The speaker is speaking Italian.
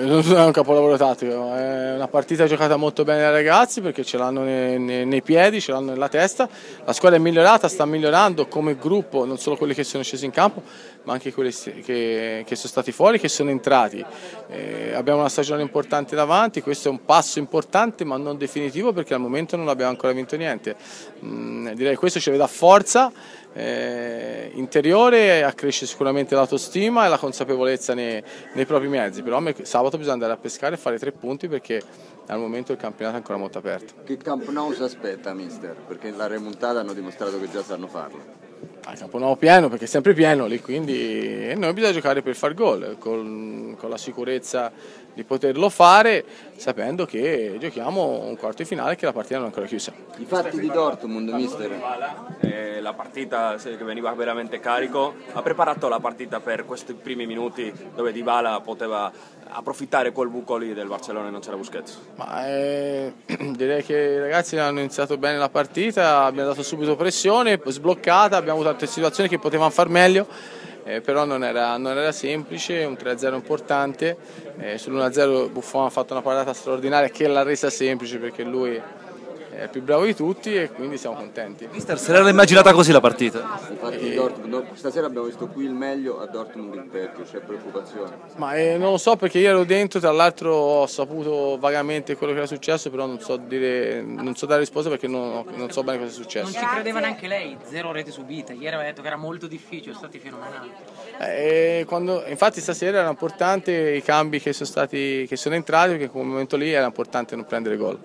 non è un capolavoro tattico, è una partita giocata molto bene dai ragazzi perché ce l'hanno nei, nei, nei, piedi, ce l'hanno nella testa, la squadra è migliorata, sta migliorando come gruppo, non solo quelli che sono scesi in campo, ma anche quelli che, che sono stati fuori, che sono entrati. Eh, abbiamo una stagione importante davanti, questo è un passo importante ma non definitivo perché al momento non abbiamo ancora vinto niente. Mm, direi che questo ci dà forza eh, interiore, accresce sicuramente l'autostima e la consapevolezza nei, nei propri mezzi, però sabato bisogna andare a pescare e fare tre punti perché al momento il campionato è ancora molto aperto. Che Camp Nou si aspetta, mister? Perché la remontata hanno dimostrato che già sanno farlo. Il campo nuovo pieno perché è sempre pieno lì, quindi noi bisogna giocare per far gol, con, con, la sicurezza di poterlo fare, sapendo che giochiamo un quarto di finale che la partita non è ancora chiusa. I fatti di Dortmund, mister? Eh, la partita che veniva veramente carico, ha preparato la partita per questi primi minuti dove Dybala poteva approfittare quel buco lì del Barcellona e non c'era Busquets? Ma, eh, direi che i ragazzi hanno iniziato bene la partita, abbiamo dato subito pressione, sbloccata, abbiamo avuto altre situazioni che potevano far meglio. Eh, però non era, non era, semplice, un 3-0 importante, eh, sull'1-0 Buffon ha fatto una parata straordinaria che l'ha resa semplice perché lui è il più bravo di tutti e quindi siamo contenti. Mister, se l'era immaginata così la partita? Infatti e... Dortmund, stasera abbiamo visto qui il meglio, a Dortmund il peggio, c'è preoccupazione. Ma eh, non lo so perché io ero dentro, tra l'altro ho saputo vagamente quello che era successo, però non so, dire, non so dare risposta perché non, non, so bene cosa è successo. Non ci credeva neanche lei, zero rete subite, ieri aveva detto che era molto difficile, sono stati fenomenali. Eh, quando, infatti stasera era importante i cambi che sono, stati, che sono entrati perché in quel momento lì era importante non prendere gol.